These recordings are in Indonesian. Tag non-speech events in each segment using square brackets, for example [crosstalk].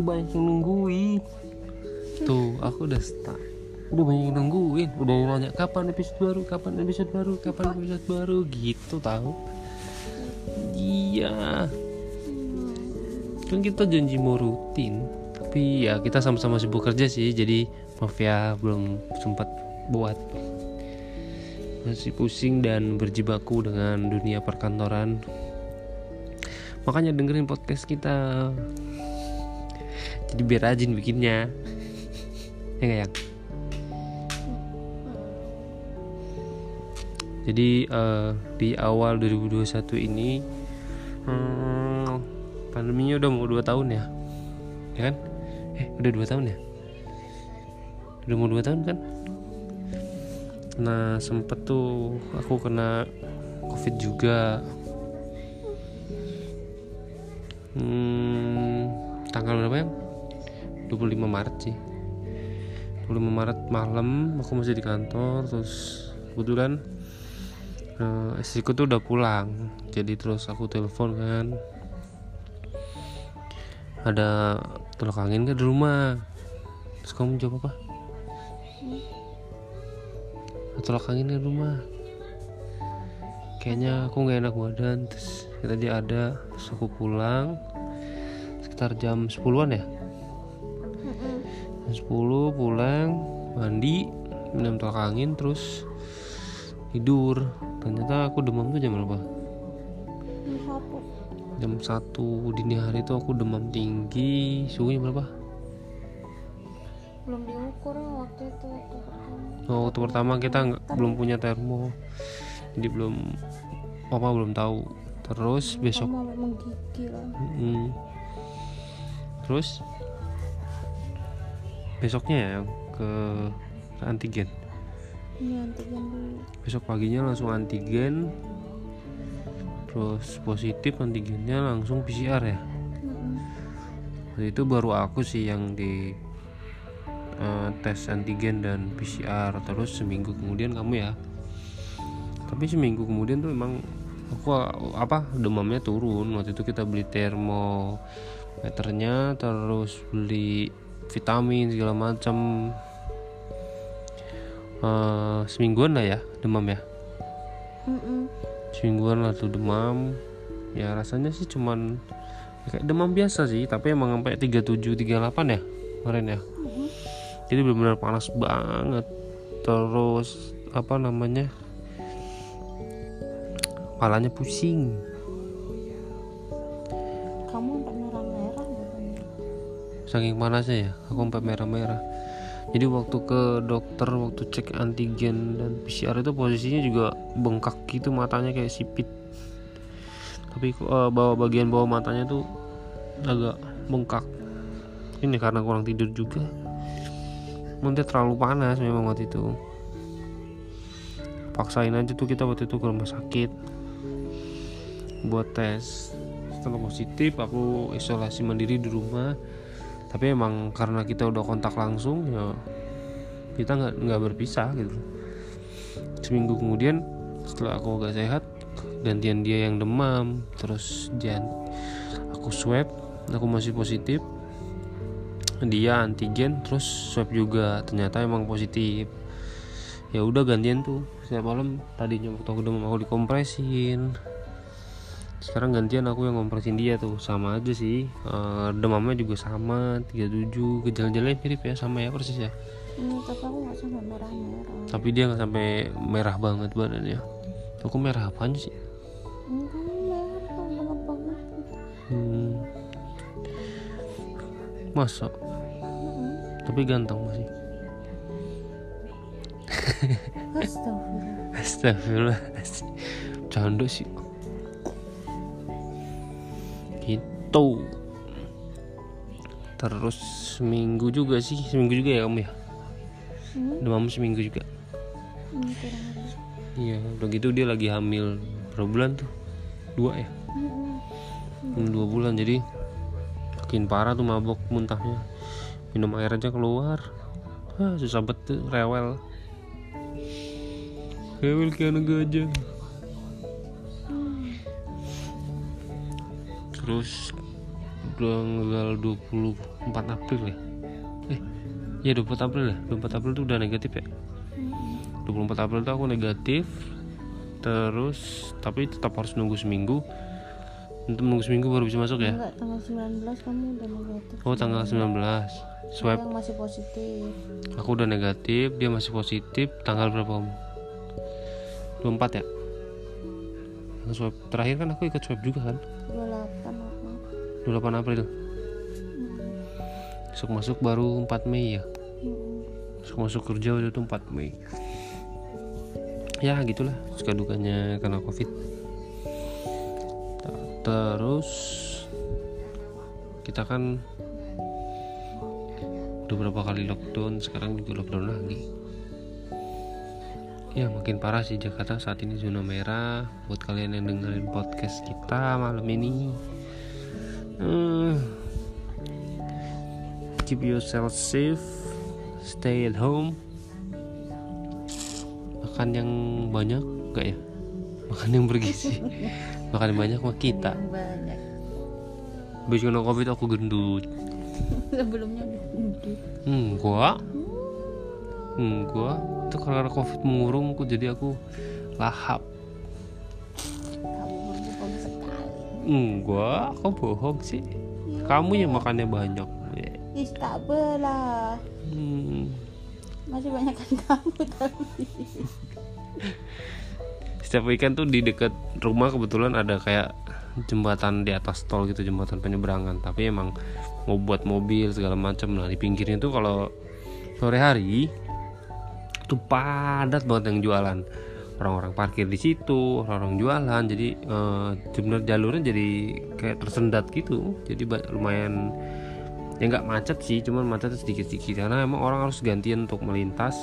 udah banyak yang nungguin. Tuh aku udah start. Udah banyak yang nungguin. Udah yang nanya kapan episode baru? Kapan episode baru? Kapan episode baru? Gitu tahu? Iya. Kan kita janji mau rutin tapi ya kita sama-sama sibuk kerja sih jadi maaf ya belum sempat buat. Masih pusing dan berjibaku dengan dunia perkantoran. Makanya dengerin podcast kita jadi biar rajin bikinnya. Ya nggak yang? Jadi eh, di awal 2021 ini hmm, pandeminya udah mau dua tahun ya? Ya kan? Eh udah dua tahun ya? Udah mau dua tahun kan? Nah sempet tuh aku kena covid juga. Hmm, tanggal berapa ya 25 Maret sih. 25 Maret malam aku masih di kantor terus kebetulan uh, istriku tuh udah pulang. Jadi terus aku telepon kan. Ada tolak angin gak di rumah? Terus kamu jawab apa? Ada tolak angin di rumah? Kayaknya aku nggak enak badan. Terus kita dia ada terus aku pulang sekitar jam 10-an ya 10 pulang mandi minum tolak angin terus tidur. Ternyata aku demam tuh jam berapa? Jam satu. Dini hari itu aku demam tinggi. Suhunya berapa? Belum diukur waktu itu waktu pertama. Oh, waktu pertama kita nggak belum punya termo. Jadi belum papa belum tahu. Terus besok menggigil. Mm. terus besoknya ya yang ke antigen? Dulu. Besok paginya langsung antigen terus positif antigennya langsung PCR ya. Waktu itu baru aku sih yang di eh, tes antigen dan PCR terus seminggu kemudian kamu ya. Tapi seminggu kemudian tuh emang aku apa demamnya turun. Waktu itu kita beli termometernya terus beli vitamin segala macam Eh, semingguan lah ya demam ya? Mm-mm. semingguan lah tuh demam. Ya rasanya sih cuman ya kayak demam biasa sih tapi emang sampai 37 38 ya kemarin ya? Mhm. jadi benar-benar panas banget. Terus apa namanya? Kepalanya pusing saking panasnya ya aku sampai merah-merah. Jadi waktu ke dokter waktu cek antigen dan PCR itu posisinya juga bengkak gitu matanya kayak sipit. Tapi eh, bawah bagian bawah matanya tuh agak bengkak. Ini karena kurang tidur juga. Mungkin terlalu panas memang waktu itu. Paksain aja tuh kita waktu itu ke rumah sakit. Buat tes. Setelah positif aku isolasi mandiri di rumah tapi emang karena kita udah kontak langsung ya kita nggak nggak berpisah gitu. Seminggu kemudian setelah aku agak sehat gantian dia yang demam terus dia aku swab aku masih positif. Dia antigen terus swab juga ternyata emang positif. Ya udah gantian tuh setiap malam tadinya waktu aku demam aku dikompresin sekarang gantian aku yang ngompresin dia tuh. Sama aja sih. Eh, demamnya juga sama 37 gejala-gejalanya mirip ya sama ya persis ya. Ini tapi aku nggak sampai merah-merah. Tapi dia nggak sampai merah banget badannya. Aku merah apaan sih? Kamu merah banget banget. Hmm. masa? Tapi ganteng masih. Astagfirullah. [laughs] Astagfirullah. Canda sih Gitu Terus seminggu juga sih Seminggu juga ya kamu ya? Hmm? Demam seminggu juga? Lebih. Iya udah gitu dia lagi hamil Berapa bulan tuh? Dua ya? Mm-mm. Hmm, Dua bulan jadi Makin parah tuh mabok muntahnya. Minum air aja keluar. Ah, Susah betul rewel. Rewel kayak anak gajah terus tanggal 24 April ya? Eh ya 24 April ya? 24 April itu udah negatif ya? Mm-mm. 24 April itu aku negatif terus tapi tetap harus nunggu seminggu. Untuk nunggu seminggu baru bisa masuk ya? Enggak tanggal 19 kamu udah negatif. Oh tanggal 19 swab. Yang masih positif. Aku udah negatif dia masih positif. Tanggal berapa om? 24 ya? Swab terakhir kan aku ikut swab juga kan? 28 aku 28 April. Masuk masuk baru 4 Mei ya. Masuk masuk kerja udah tuh 4 Mei. Ya gitulah suka dukanya karena covid. Ter- terus kita kan udah berapa kali lockdown sekarang juga lockdown lagi. Ya makin parah sih Jakarta saat ini zona merah. Buat kalian yang dengerin podcast kita malam ini Eh, keep yourself safe stay at home. Makan yang banyak enggak ya? Makan yang bergizi. [laughs] Makan yang banyak mah kita. Banyak. Habis kena covid aku gendut. [laughs] Sebelumnya udah gendut. Enggak. Enggak. Itu karena covid mengurungku jadi aku lahap enggak kau bohong sih. Kamu yang makannya banyak. Ih, tak belah Hmm. masih banyak kan kamu tapi. [laughs] Setiap weekend tuh di dekat rumah kebetulan ada kayak jembatan di atas tol gitu jembatan penyeberangan. Tapi emang mau buat mobil segala macam nah di pinggirnya tuh kalau sore hari tuh padat banget yang jualan orang-orang parkir di situ orang-orang jualan jadi eh, sebenarnya jalurnya jadi kayak tersendat gitu jadi lumayan ya nggak macet sih cuman macetnya sedikit-sedikit karena emang orang harus gantian untuk melintas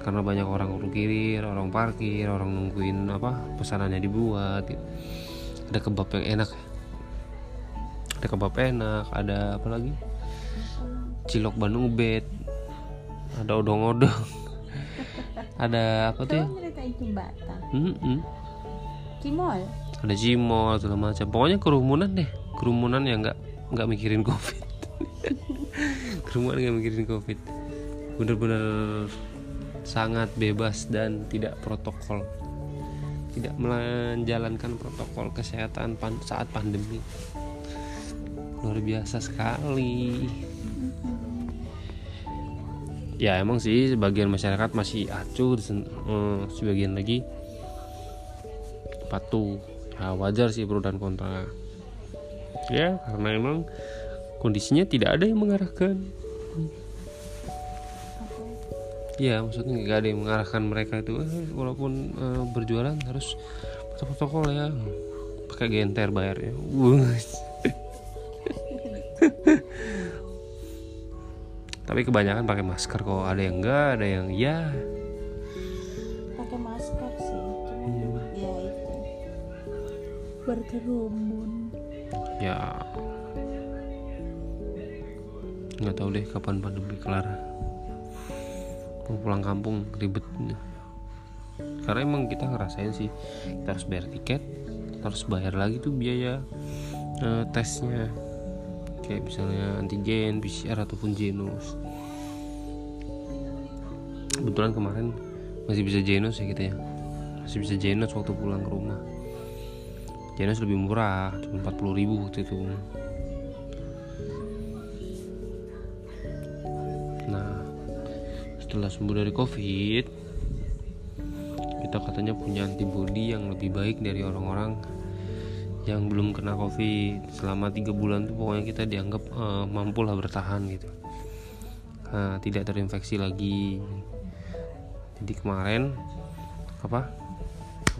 karena banyak orang kurir, orang parkir, orang nungguin apa pesanannya dibuat. gitu. Ada kebab yang enak, ada kebab enak, ada apa lagi? Cilok Bandung ubed, ada odong-odong, ada apa tuh? ya? jembatan. Cimol Ada cimol segala macam. Pokoknya kerumunan deh, kerumunan yang nggak nggak mikirin covid. [laughs] kerumunan nggak mikirin covid. Bener-bener sangat bebas dan tidak protokol tidak menjalankan protokol kesehatan pan- saat pandemi luar biasa sekali ya emang sih sebagian masyarakat masih acuh eh, sebagian lagi patuh. Ya wajar sih pro dan kontra. Ya karena emang kondisinya tidak ada yang mengarahkan. Ya maksudnya nggak ada yang mengarahkan mereka itu. Eh, walaupun eh, berjualan harus protokol ya. Pakai genter bayarnya tapi kebanyakan pakai masker kok. Ada yang enggak ada yang ya. Pakai masker sih cuman Hmm. ya itu. Berkerumun. Ya. Nggak tahu deh kapan pandemi kelar. Mau pulang kampung ribet. Karena emang kita ngerasain sih kita harus bayar tiket kita harus bayar lagi tuh biaya eh, tesnya. Kayak misalnya antigen PCR ataupun genus kebetulan kemarin masih bisa genus ya kita ya masih bisa genus waktu pulang ke rumah Janus lebih murah, cuma 40.000 ribu waktu itu. Nah, setelah sembuh dari COVID, kita katanya punya antibody yang lebih baik dari orang-orang yang belum kena COVID. Selama tiga bulan tuh pokoknya kita dianggap eh, mampu lah bertahan gitu, Nah, tidak terinfeksi lagi. Jadi kemarin apa?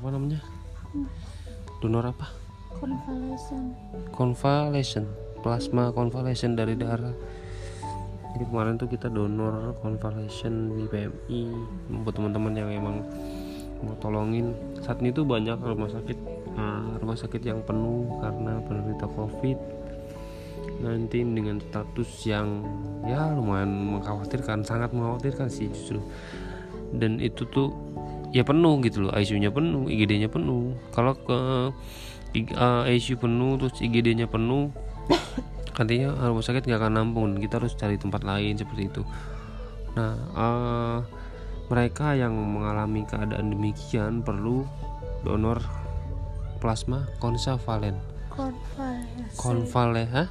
Apa namanya? Donor apa? convalescent convalescent plasma convalescent dari darah jadi kemarin tuh kita donor convalescent di PMI buat teman-teman yang emang mau tolongin saat ini tuh banyak rumah sakit eh, rumah sakit yang penuh karena penderita covid 19 dengan status yang ya lumayan mengkhawatirkan sangat mengkhawatirkan sih justru dan itu tuh ya penuh gitu loh ICU-nya penuh IGD-nya penuh kalau ke I- eh, ICU penuh terus IGD-nya penuh [coughs] artinya rumah sakit nggak akan nampung dan kita harus cari tempat lain seperti itu nah eh, mereka yang mengalami keadaan demikian perlu donor plasma konvalesen Convalescent. konvale hah?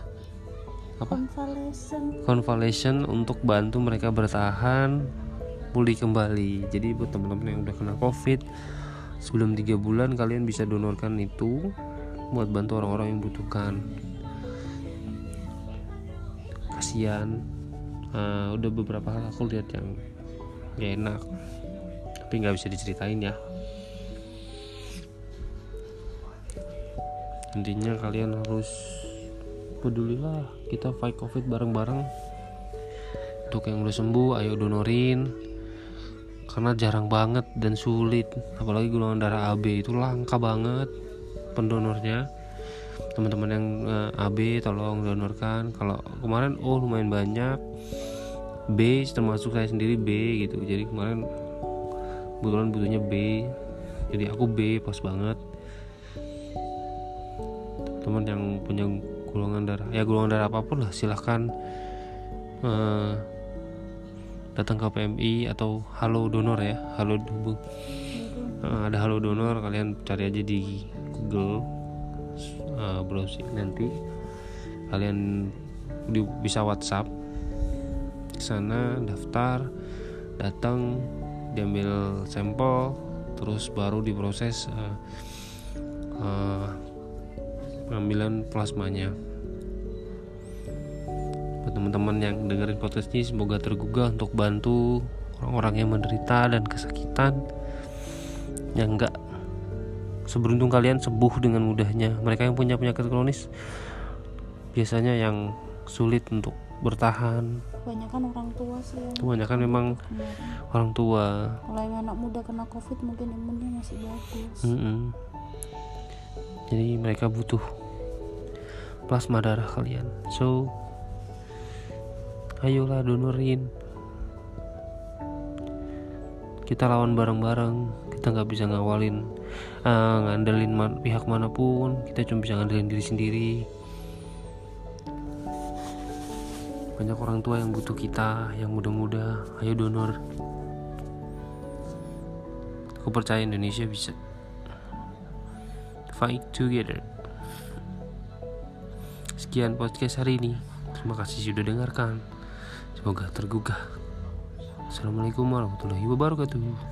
apa Convalescent. convalescent untuk bantu mereka bertahan pulih kembali. Jadi buat teman-teman yang udah kena covid sebelum tiga bulan kalian bisa donorkan itu buat bantu orang-orang yang butuhkan. Kasihan Eh, udah beberapa hal aku lihat yang gak enak tapi nggak bisa diceritain ya. Intinya kalian harus pedulilah kita fight covid bareng-bareng. Untuk yang udah sembuh ayo donorin karena jarang banget dan sulit. Apalagi golongan darah AB itu langka banget pendonornya. Teman-teman yang eh, AB tolong donorkan. Kalau kemarin oh lumayan banyak. B termasuk saya sendiri B gitu. Jadi kemarin kebetulan butuhnya B. Jadi aku B pas banget. Teman yang punya golongan darah ya golongan darah apa pun lah silahkan eh, datang ke PMI atau Halo Donor ya Halo Eh, ada Halo Donor kalian cari aja di Google eh, browsing nanti. Kalian di, bisa WhatsApp sana daftar datang diambil sampel terus baru diproses eh, eh, pengambilan plasmanya buat teman-teman yang dengerin podcast ini semoga tergugah untuk bantu orang-orang yang menderita dan kesakitan yang enggak seberuntung kalian sembuh dengan mudahnya mereka yang punya penyakit kronis biasanya yang sulit untuk bertahan Kebanyakan orang tua sih yang kebanyakan memang kemarin. orang tua Kalau yang anak muda kena covid mungkin imunnya masih bagus. Mm-mm. jadi mereka butuh plasma darah kalian so ayolah donorin. Kita lawan bareng-bareng. Kita nggak bisa ngawalin eh, ngandelin man- pihak mana pun. Kita cuma bisa ngandelin diri sendiri. Banyak orang tua yang butuh kita yang muda-muda. Ayo donor. Aku percaya Indonesia bisa fight together. Sekian podcast hari ini. Terima kasih sudah dengarkan semoga tergugah. Assalamualaikum warahmatullahi wabarakatuh